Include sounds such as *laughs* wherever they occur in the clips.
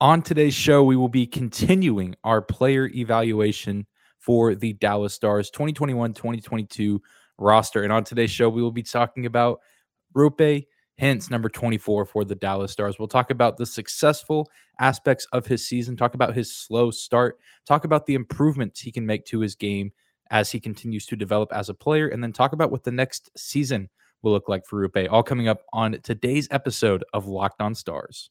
On today's show, we will be continuing our player evaluation for the Dallas Stars 2021 2022 roster. And on today's show, we will be talking about Roope Hintz, number 24 for the Dallas Stars. We'll talk about the successful aspects of his season, talk about his slow start, talk about the improvements he can make to his game as he continues to develop as a player, and then talk about what the next season will look like for Roope. All coming up on today's episode of Locked On Stars.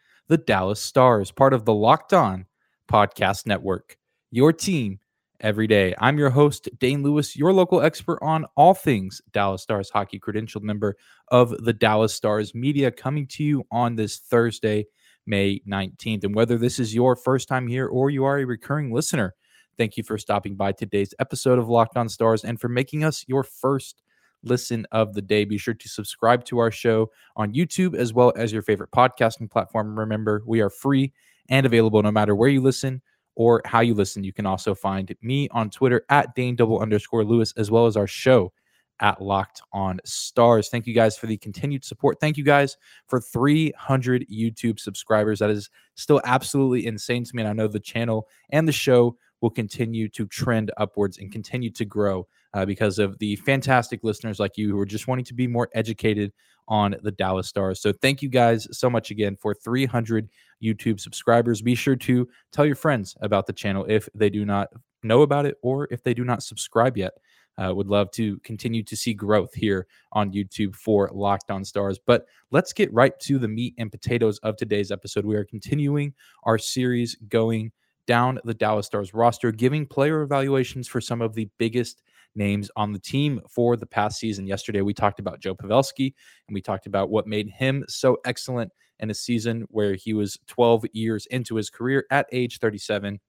the Dallas Stars, part of the Locked On Podcast Network. Your team every day. I'm your host, Dane Lewis, your local expert on all things Dallas Stars hockey, credentialed member of the Dallas Stars media, coming to you on this Thursday, May 19th. And whether this is your first time here or you are a recurring listener, thank you for stopping by today's episode of Locked On Stars and for making us your first listen of the day. Be sure to subscribe to our show on YouTube as well as your favorite podcasting platform. Remember, we are free and available no matter where you listen or how you listen. You can also find me on Twitter at Dane double underscore Lewis, as well as our show at Locked on Stars. Thank you guys for the continued support. Thank you guys for 300 YouTube subscribers. That is still absolutely insane to me. And I know the channel and the show will continue to trend upwards and continue to grow uh, because of the fantastic listeners like you who are just wanting to be more educated on the Dallas Stars. So thank you guys so much again for 300 YouTube subscribers. Be sure to tell your friends about the channel if they do not know about it or if they do not subscribe yet. Uh, would love to continue to see growth here on YouTube for Locked On Stars. But let's get right to the meat and potatoes of today's episode. We are continuing our series going down the Dallas Stars roster, giving player evaluations for some of the biggest names on the team for the past season. Yesterday, we talked about Joe Pavelski and we talked about what made him so excellent in a season where he was 12 years into his career at age 37.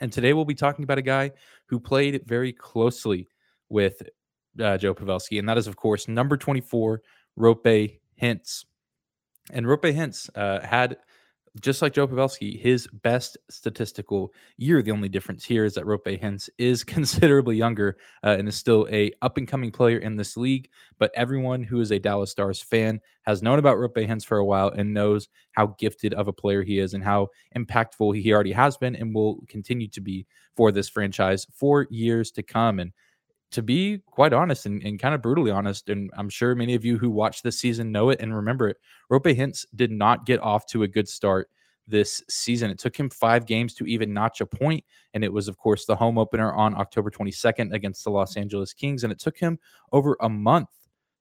And today, we'll be talking about a guy who played very closely with uh, Joe Pavelski, and that is, of course, number 24, Roope Hintz. And Roope Hintz uh, had just like Joe Pavelski, his best statistical year. The only difference here is that Roope Hintz is *laughs* considerably younger uh, and is still a up and coming player in this league. But everyone who is a Dallas Stars fan has known about Roope Hintz for a while and knows how gifted of a player he is and how impactful he already has been and will continue to be for this franchise for years to come. And to be quite honest and, and, kind of brutally honest, and I'm sure many of you who watch this season know it and remember it, Roope Hintz did not get off to a good start this season. It took him five games to even notch a point, and it was, of course, the home opener on October 22nd against the Los Angeles Kings, and it took him over a month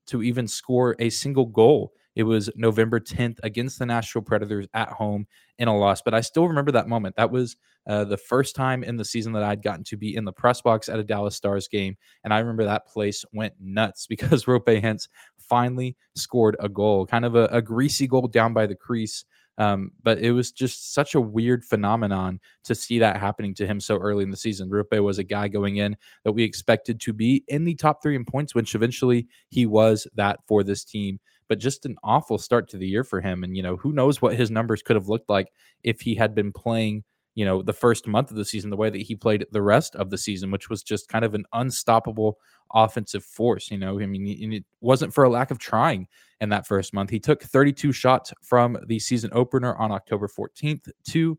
to even score a single goal. It was November 10th against the Nashville Predators at home in a loss. But I still remember that moment. That was uh, the first time in the season that I'd gotten to be in the press box at a Dallas Stars game. And I remember that place went nuts *laughs* because Roope Hintz finally scored a goal, kind of a, a greasy goal down by the crease. Um, but it was just such a weird phenomenon to see that happening to him so early in the season. Roope was a guy going in that we expected to be in the top three in points, which eventually he was that for this team but just an awful start to the year for him. And, you know, who knows what his numbers could have looked like if he had been playing, you know, the first month of the season the way that he played the rest of the season, which was just kind of an unstoppable offensive force. You know, I mean, it wasn't for a lack of trying in that first month. He took 32 shots from the season opener on October 14th to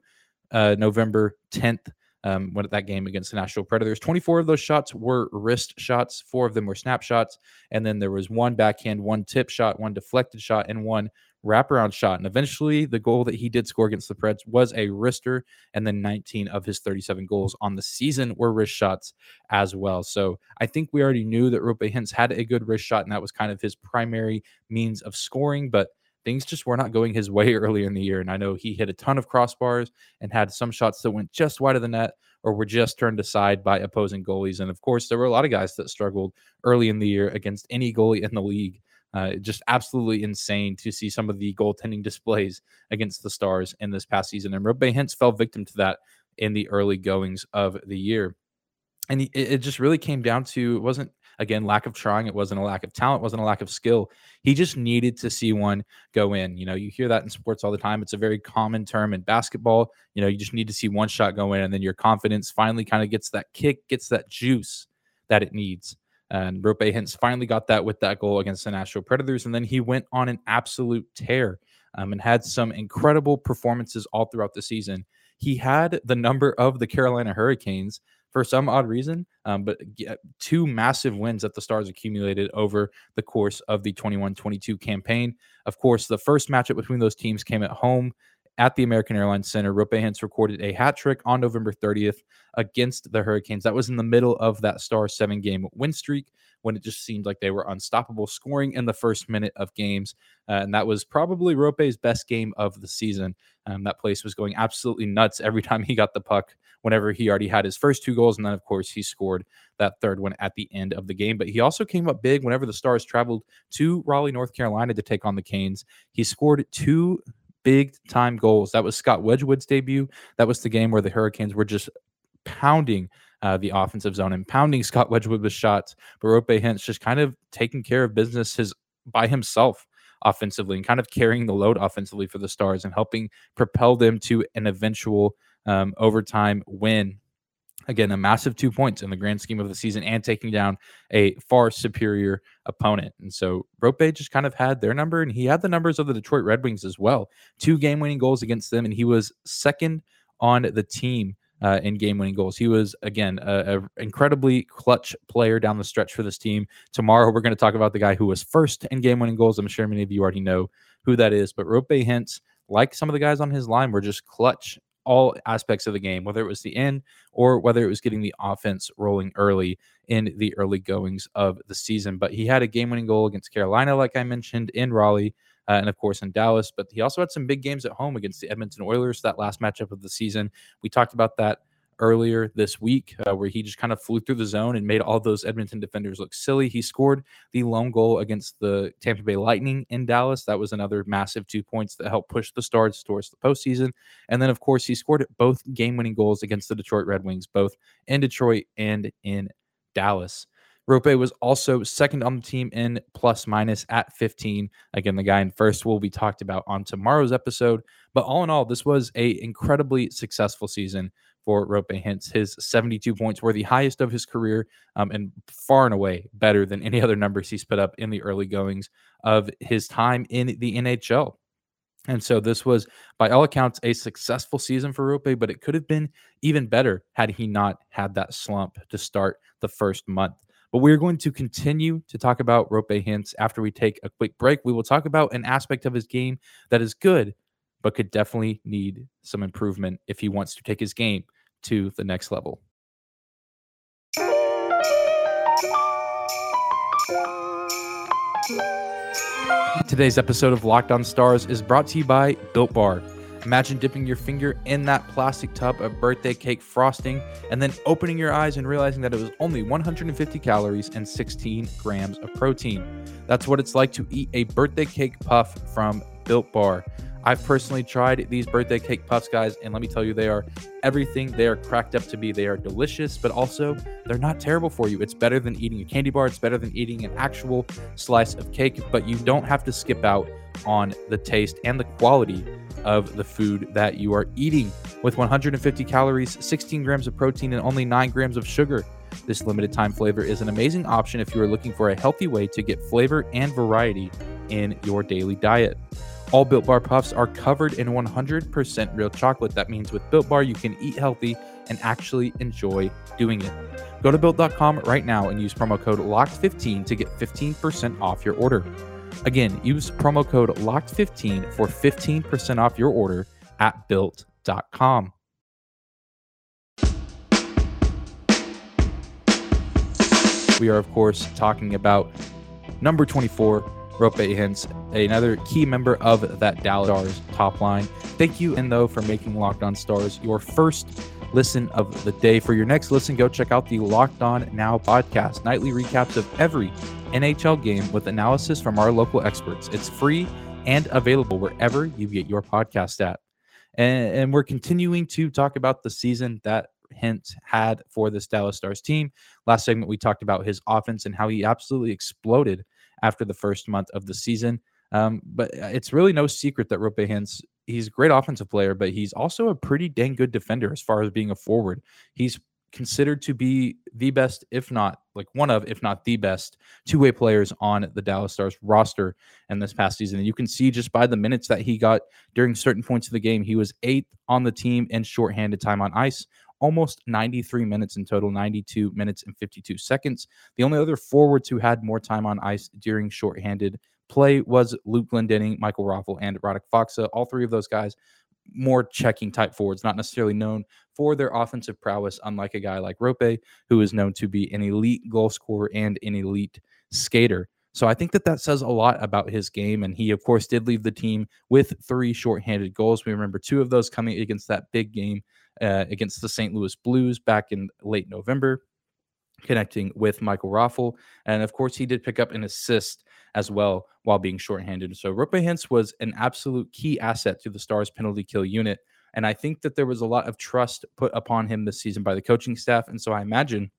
uh, November 10th um, when at that game against the Nashville Predators. 24 of those shots were wrist shots, four of them were snapshots, and then there was one backhand, one tip shot, one deflected shot, and one wraparound shot. And eventually, the goal that he did score against the Preds was a wrister, and then 19 of his 37 goals on the season were wrist shots as well. So I think we already knew that Roope Hintz had a good wrist shot, and that was kind of his primary means of scoring, but things just were not going his *laughs* way earlier in the year. And I know he hit a ton of crossbars and had some shots that went just wide of the net or were just turned aside by opposing goalies. And of course, there were a lot of guys that struggled early in the year against any goalie in the league. Uh, just absolutely insane to see some of the goaltending *laughs* displays against the Stars in this past season. And Roope Hintz fell victim to that in the early goings of the year. And it just really came down to it wasn't again lack of trying, it wasn't a lack of talent, wasn't a lack of skill. He just needed to see one go in. You know, you hear that in sports all the time. It's a very common term in basketball. You know, you just need to see one shot go in, and then your confidence finally kind of gets that kick, gets that juice that it needs. And Roope Hintz finally got that with that goal against the Nashville Predators. And then he went on an absolute tear um, and had some incredible performances all throughout the season. He had the number of the Carolina Hurricanes for some odd reason, um, but two massive wins that the Stars accumulated over the course of the 21 22 campaign. Of course, the first matchup between those teams came at home at the American Airlines Center. Roope Hintz recorded a hat trick on November 30th against the Hurricanes. That was in the middle of that star seven game win streak when it just seemed like they were unstoppable, scoring in the first minute of games. Uh, and that was probably Roope's best game of the season. Um, that place was going absolutely nuts every *laughs* time he got the puck, whenever he already had his first two goals. And then, of course, he scored that third one at the end of the game. But he also came up big whenever the Stars traveled to Raleigh, North Carolina to take on the Canes. He scored two big time goals. That was Scott Wedgewood's debut. That was the game where the Hurricanes were just pounding uh, the offensive zone and pounding Scott Wedgewood with shots. But Roope Hintz just kind of taking care of business his by himself offensively and kind of carrying the load offensively for the Stars and helping propel them to an eventual um, overtime win Again, a massive two points in the grand scheme of the season and taking down a far superior opponent. And so Roope just kind of had their number and he had the numbers of the Detroit Red Wings as well. Two game winning goals against them, and he was second on the team uh, in game winning goals. He was, again, an incredibly clutch player down the stretch for this team. Tomorrow, we're going to talk about the guy who was first in game winning goals. I'm sure many of you already know who that is, but Roope Hintz, like some of the guys on his line, were just clutch all aspects of the game, whether it was the end or whether it was getting the offense rolling early in the early goings of the season. But he had a game winning goal against Carolina, like I mentioned, in Raleigh. Uh, and of course in Dallas, but he also had some big games at home against the Edmonton Oilers, that last matchup of the season. We talked about that earlier this week, uh, where he just kind of flew through the zone and made all those Edmonton defenders look silly. He scored the lone goal against the Tampa Bay Lightning in Dallas. That was another massive two points that helped push the Stars towards the postseason. And then, of course, he scored both game winning goals against the Detroit Red Wings, both in Detroit and in Dallas. Roope was also second on the team in plus minus at 15. Again, the guy in first will be talked about on tomorrow's episode. But all in all, this was a incredibly successful season for Roope Hintz. His 72 points were the highest of his career um, and far and away better than any other numbers he's put up in the early goings of his time in the NHL. And so this was, by all accounts, a successful season for Roope, but it could have been even better had he not had that slump to start the first month. But we're going to continue to talk about Roope Hintz after we take a quick break. We will talk about an aspect of his game that is good, but could definitely need some improvement if he wants to take his game to the next level. Today's episode of Locked On Stars is brought to you by Built Bar. Imagine dipping your finger in that plastic tub of birthday cake frosting and then opening your eyes and realizing that it was only 150 calories and 16 grams of protein. That's what it's like to eat a birthday cake puff from Built Bar. I've personally tried these birthday cake puffs, guys, and let me tell you, they are everything they are cracked up to be. They are delicious, but also they're not terrible for you. It's better than eating a candy bar, it's better than eating an actual slice of cake, but you don't have to skip out on the taste and the quality of the food that you are eating. With 150 calories, 16 grams of protein, and only 9 grams of sugar, this limited time flavor is an amazing option if you are looking for a healthy way to get flavor and variety in your daily diet. All Built Bar puffs are covered in 100% real chocolate. That means with Built Bar, you can eat healthy and actually enjoy doing it. Go to built.com right now and use promo code LOCKED15 to get 15% off your order. Again, use promo code LOCKED15 for 15% off your order at built.com. We are, of course, talking about number 24, Roope Hintz, another key member of that Dallas Stars top line. Thank you, and though, for making Locked On Stars your first listen of the day. For your next listen, go check out the Locked On Now podcast, nightly recaps of every NHL game with analysis from our local experts. It's free and available wherever you get your podcast at. And, and we're continuing to talk about the season that Hintz had for this Dallas Stars team. Last segment, we talked about his offense and how he absolutely exploded after the first month of the season. Um, but uh, it's really no secret that Roope Hintz, he's a great offensive player, but he's also a pretty dang good defender as far as being a forward. He's considered to be the best, if not like one of, if not the best, two way players on the Dallas Stars roster in this past season. And you can see just by the minutes that he got during certain points of the game, he was eighth on the team in shorthanded time on ice, almost 93 minutes in total, 92 minutes and 52 seconds. The only other forwards who had more time on ice during shorthanded play was Luke Glendening, Michael Raffl, and Radek Faksa. All three of those guys more checking type forwards, not necessarily known for their offensive prowess, unlike a guy like Roope, who is known to be an elite goal scorer and an elite skater. So I think that that says a lot about his game. And he, of course, did leave the team with three shorthanded goals. We remember two of those coming against that big game uh, against the St. Louis Blues back in late November, connecting with Michael Raffl. And of course, he did pick up an assist as well while being shorthanded. So Roope Hintz was an absolute key asset to the Stars penalty kill unit. And I think that there was a lot of trust put upon him this season by the coaching staff. And so I imagine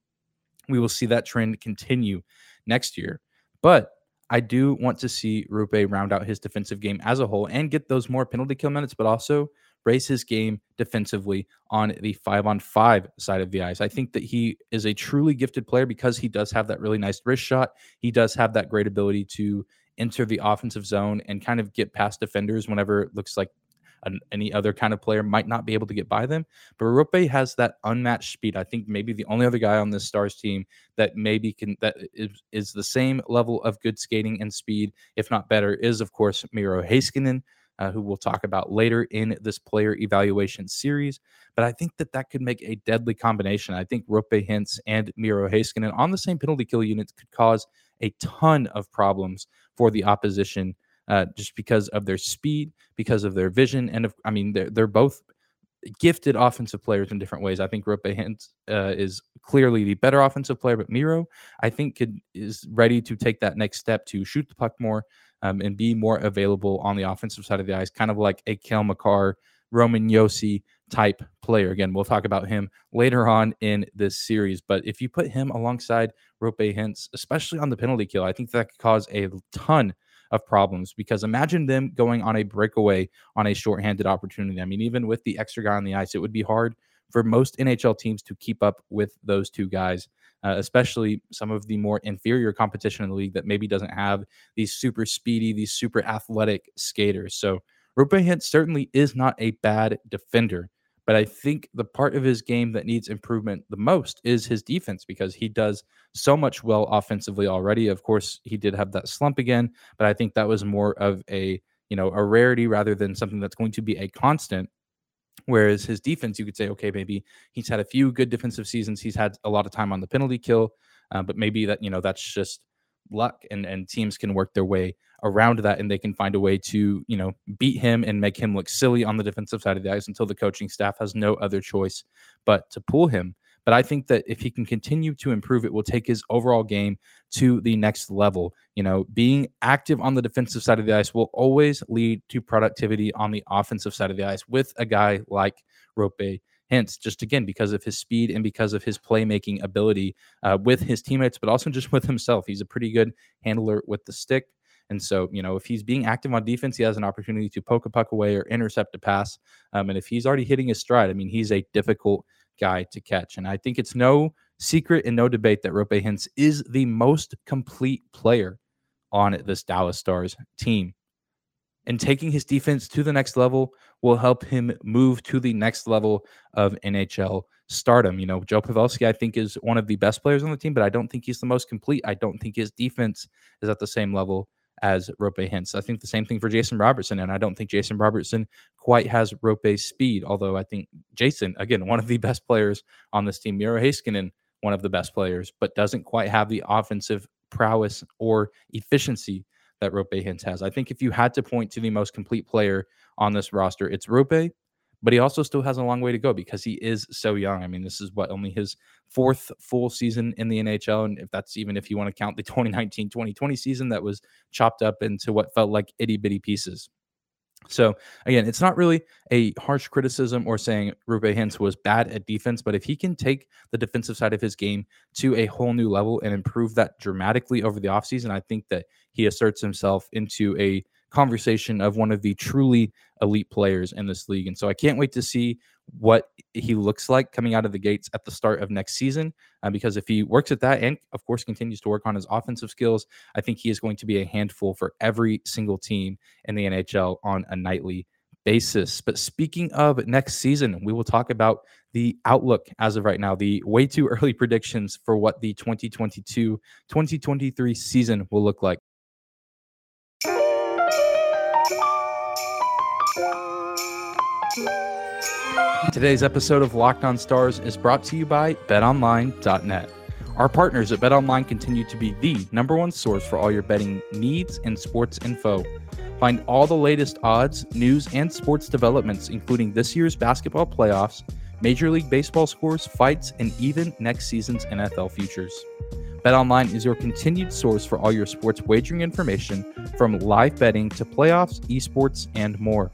we will see that trend continue next year. But I do want to see Roope round out his defensive game as a whole and get those more penalty kill minutes, but also raise his game defensively on the five on five side of the ice. I think that he is a truly gifted player because he does have that really nice wrist shot. He does have that great ability to enter the offensive zone and kind of get past defenders whenever it looks like an, any other kind of player might not be able to get by them. But Roope has that unmatched speed. I think maybe the only other guy on this Stars team that maybe can that is, is the same level of good skating and speed, if not better, is of course Miro Heiskanen uh, who we'll talk about later in this player evaluation series. But I think that that could make a deadly combination. I think Roope Hintz and Miro Heiskanen on the same penalty kill units could cause a ton of problems for the opposition uh, just because of their speed, because of their vision, and of, I mean they're they're both gifted offensive players in different ways. I think Roope Hintz uh, is clearly the better offensive player, but Miro I think could, is ready to take that next step to shoot the puck more, um, and be more available on the offensive side of the ice, kind of like a Cale Makar, Roman Josi type player. Again, we'll talk about him later on in this series. But if you put him alongside Roope Hintz, especially on the penalty kill, I think that could cause a ton of problems because imagine them going on a breakaway on a shorthanded opportunity. I mean, even with the extra guy on the ice, it would be hard for most NHL teams to keep up with those two guys uh, especially some of the more inferior competition in the league that maybe doesn't have these super speedy, these super athletic skaters. So Roope Hintz certainly is not a bad defender, but I think the part of his game that needs improvement the most is his defense because he does so much well offensively already. Of course, he did have that slump again, but I think that was more of a you know a rarity rather than something that's going to be a constant Whereas his defense, you could say, okay, maybe he's had a few good defensive seasons. He's had a lot of time on the penalty kill, uh, but maybe that you know that's just luck, and and teams can work their way around that, and they can find a way to you know beat him and make him look silly on the defensive side of the ice until the coaching staff has no other choice but to pull him. But I think that if he can continue to improve, it will take his overall game to the next level. You know, being active on the defensive side of the ice will always lead to productivity on the offensive side of the ice with a guy like Roope Hintz, just again because of his speed and because of his playmaking ability uh, with his teammates, but also just with himself. He's a pretty good handler with the stick. And so, you know, if he's being active on defense, he has an opportunity to poke a puck away or intercept a pass. Um, and if he's already hitting his stride, I mean, he's a difficult guy to catch. And I think it's no secret and no debate that Roope Hintz is the most complete player on this Dallas Stars team. And taking his defense to the next level will help him move to the next level of NHL stardom. You know, Joe Pavelski, I think, is one of the best players on the team, but I don't think he's the most complete. I don't think his defense is at the same level as Roope Hintz. I think the same thing for Jason Robertson, and I don't think Jason Robertson quite has Roope's speed. Although I think Jason, again, one of the best players on this team, Miro Heiskanen, one of the best players, but doesn't quite have the offensive prowess or efficiency that Roope Hintz has. I think if you had to point to the most complete player on this roster, it's Roope, but he also still has a long way to go because he is so young. I mean, this is what only his fourth full season in the NHL. And if that's even if you want to count the *laughs* 2019 2020 season that was chopped up into what felt like itty bitty pieces. So again, it's not really a harsh criticism or saying Roope Hintz was bad at defense, but if he can take the defensive side of his game to a whole new level and improve that dramatically over the offseason, I think that he asserts himself into a conversation of one of the truly elite players in this league. And so I can't wait to see what he looks like coming out of the gates at the start of next season. Uh, because if he works at that and, of course, continues to work on his offensive skills, I think he is going to be a handful for every single team in the NHL on a nightly basis. But speaking of next season, we will talk about the outlook as of right now, the way too early *laughs* predictions for what the 2022 2023 season will look like. Today's episode of Locked On Stars is brought to you by betonline.net. Our partners at BetOnline continue to be the number one source for all your betting needs and sports info. Find all the latest odds, news, and sports developments, including this year's basketball playoffs, Major League Baseball scores, fights, and even next season's NFL futures. BetOnline is your continued source for all your sports wagering information, from live betting to playoffs, esports, and more.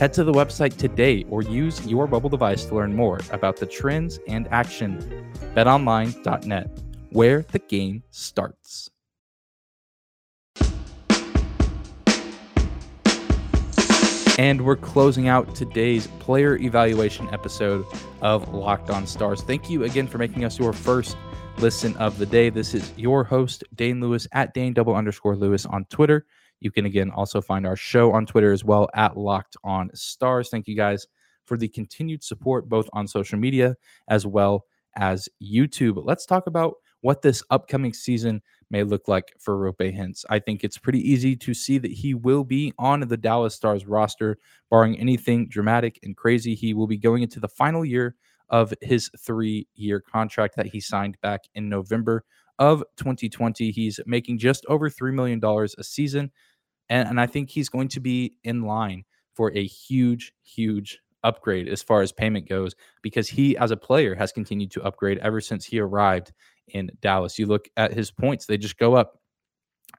Head to the website today or use your mobile device to learn more about the trends and action. BetOnline.net, where the game starts. And we're closing out today's player evaluation episode of Locked On Stars. Thank you again for making us your first listen of the day. This is your host, Dane Lewis, at Dane double underscore Lewis on Twitter. You can again also find our show on Twitter as well at Locked On Stars. Thank you guys for the continued support both on social media as well as YouTube. Let's talk about what this upcoming season may look like for Roope Hintz. I think it's pretty easy to see that he will be on the Dallas Stars roster, barring anything dramatic and crazy. He will be going into the final year of his three year contract that he signed back in November of 2020. He's making just over $3 million a season. And, and I think he's going to be in line for a huge, huge upgrade as far as payment goes because he, as a player, has continued to upgrade ever since he arrived in Dallas. You look at his points, they just go up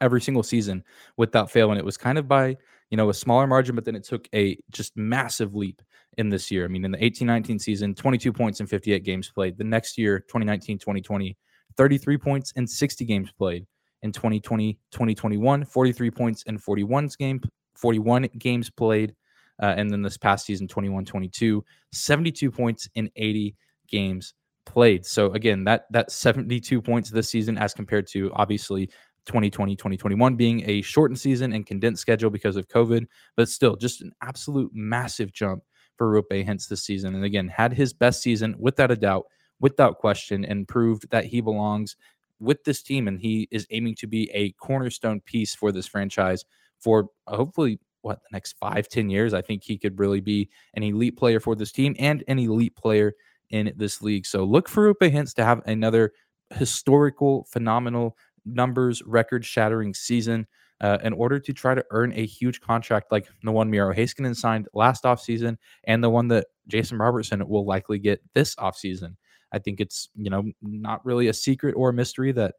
every single season without fail. And it was kind of by, you know, a smaller margin, but then it took a just massive leap in this year. I mean, in the 18 19 season, 22 points in 58 games played. The next year, 2019 2020, 33 points in 60 games played in 2020 2021 43 points in 41 game 41 games played uh, and then this past season 21 22 72 points in 80 games played. So again that that 72 points this season as compared to obviously 2020 2021 being a shortened season and condensed schedule because of covid but still just an absolute massive jump for Roope Hintz this season. And again had his best season without a doubt without question and proved that he belongs with this team, and he is aiming to be a cornerstone piece for this franchise for hopefully what the next five, ten years. I think he could really be an elite player for this team and an elite player in this league. So look for Roope Hintz to have another historical, phenomenal numbers, record shattering season. Uh, in order to try to earn a huge contract like the one Miro Heiskanen signed last offseason and the one that Jason Robertson will likely get this offseason. I think it's, you know, not really a secret or a mystery that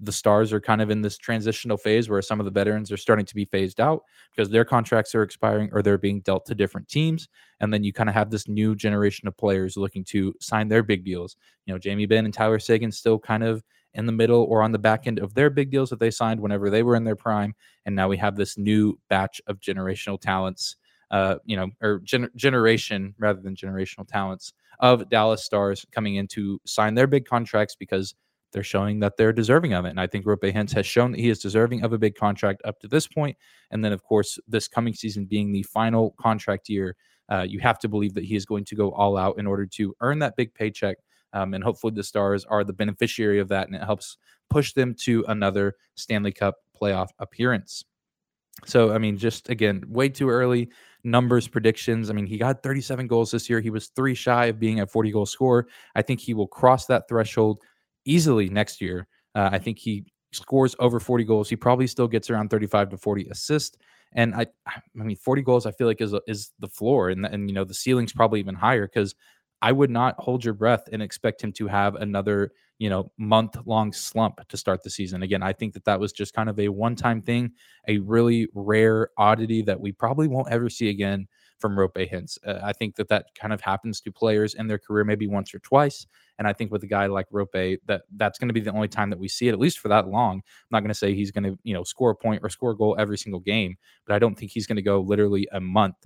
the stars are kind of in this transitional phase where some of the veterans are starting to be phased out because their contracts are expiring or they're being dealt to different teams. And then you kind of have this new generation of players looking to sign their big deals. You know, Jamie Benn and Tyler Seguin still kind of in the middle or on the back end of their big deals that they signed whenever they were in their prime. And now we have this new batch of generational talents, uh, you know, or gen- generation rather than generational talents of Dallas Stars coming in to sign their big contracts because they're showing that they're deserving of it. And I think Roope Hintz has shown that he is deserving of a big contract up to this point. And then, of course, this coming season being the final contract year, uh, you have to believe that he is going to go all out in order to earn that big paycheck. Um, and hopefully, the Stars are the beneficiary of that, and it helps push them to another Stanley Cup playoff appearance. So, I mean, just again, way too early numbers predictions. I mean, he got 37 goals this year. He was three shy of being a 40 goal scorer. I think he will cross that threshold easily next year. Uh, I think he scores over 40 goals, he probably still gets around 35 to 40 assists. And I, I mean, 40 goals, I feel like is is the floor, and and you know the ceiling's probably even higher because I would not hold your breath and expect him to have another you know month long slump to start the season. Again, I think that that was just kind of a one time thing, a really rare oddity that we probably won't ever see again from Roope Hintz. Uh, I think that that kind of happens to players in their career maybe once or twice. And I think with a guy like Roope, that that's going to be the only time that we see it, at least for that long. I'm not going to say he's going to, you know, score a point or score a goal every single game, but I don't think he's going to go literally a month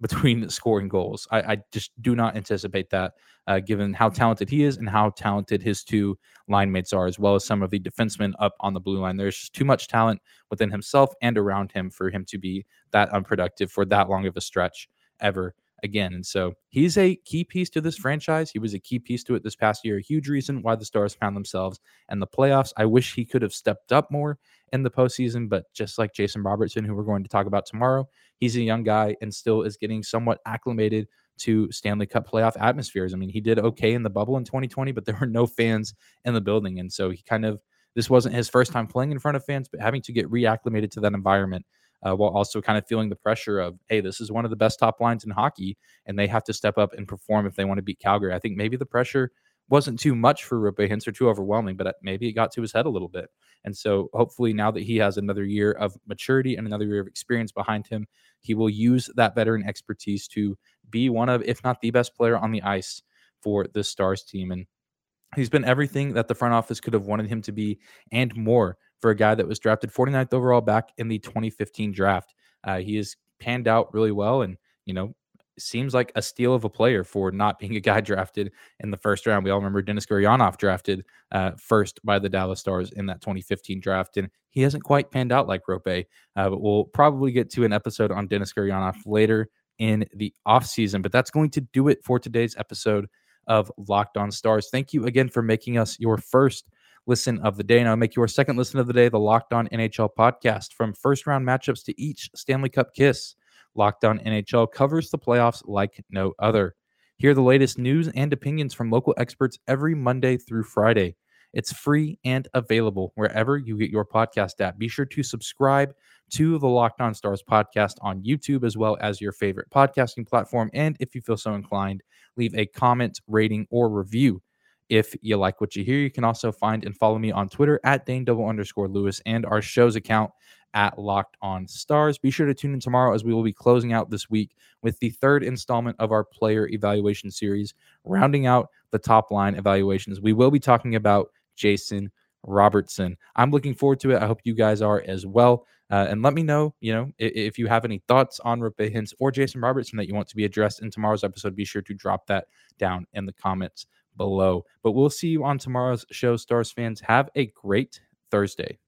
between *laughs* scoring goals. I, I, just do not anticipate that, uh, given how talented he is and how talented his two line mates are, as well as some of the defensemen up on the blue line. There's just too much talent within himself and around him for him to be that unproductive for that long of a stretch ever again. And so he's a key piece to this franchise. He was a key piece to it this past year, a huge reason why the Stars found themselves in the playoffs. I wish he could have stepped up more in the postseason, but just like Jason Robertson, who we're going to talk about tomorrow, he's a young guy and still is getting somewhat acclimated to Stanley Cup playoff atmospheres. I mean, he did okay in the bubble in 2020, but there were no fans in the building. And so he kind of, this wasn't his first time playing in front of fans, but having to get reacclimated to that environment uh, while also kind of feeling the pressure of, hey, this is one of the best top lines in hockey, and they have to step up and perform if they want to beat Calgary. I think maybe the pressure wasn't too much for Roope Hintz or too overwhelming, but uh, maybe it got to his head a little bit. And so hopefully now that he has another year of maturity and another year of experience behind him, he will use that veteran expertise to be one of, if not the best player on the ice for the Stars team. And he's been everything that the front office could have wanted him to be and more for a guy that was drafted 49th overall back in the 2015 draft. Uh, he has panned out really well and, you know, seems like a steal of a player for not being a guy *laughs* drafted in the first round. We all remember Denis Gurianov drafted uh, first by the Dallas Stars in that 2015 draft, and he hasn't quite panned out like Roope. Uh, but we'll probably get to an episode on Denis Gurianov later in the offseason. But that's going to do it for today's episode of Locked On Stars. Thank you again for making us your first listen of the day. Now, make your second listen of the day the Locked On NHL podcast. From first round matchups to each Stanley Cup kiss, Locked On NHL covers the playoffs like no other. Hear the latest news and opinions from local experts every Monday through Friday. It's free and available wherever you get your podcast at. Be sure to subscribe to the Locked On Stars podcast on YouTube as well as your favorite podcasting platform. And if you feel so inclined, leave a comment, rating, or review if you like what you hear, you can also find and follow me on Twitter at Dane double underscore Lewis and our show's account at Locked On Stars. Be sure to tune in tomorrow as we will be closing out this week with the third installment of our player evaluation series, rounding out the top line evaluations. We will be talking about Jason Robertson. I'm looking forward to it. I hope you guys are as well. Uh, and let me know, you know, if, if, you have any thoughts on Roope Hintz or Jason Robertson that you want to be addressed in tomorrow's episode. Be sure to drop that down in the comments below. But we'll see you on tomorrow's show, Stars fans. Have a great Thursday.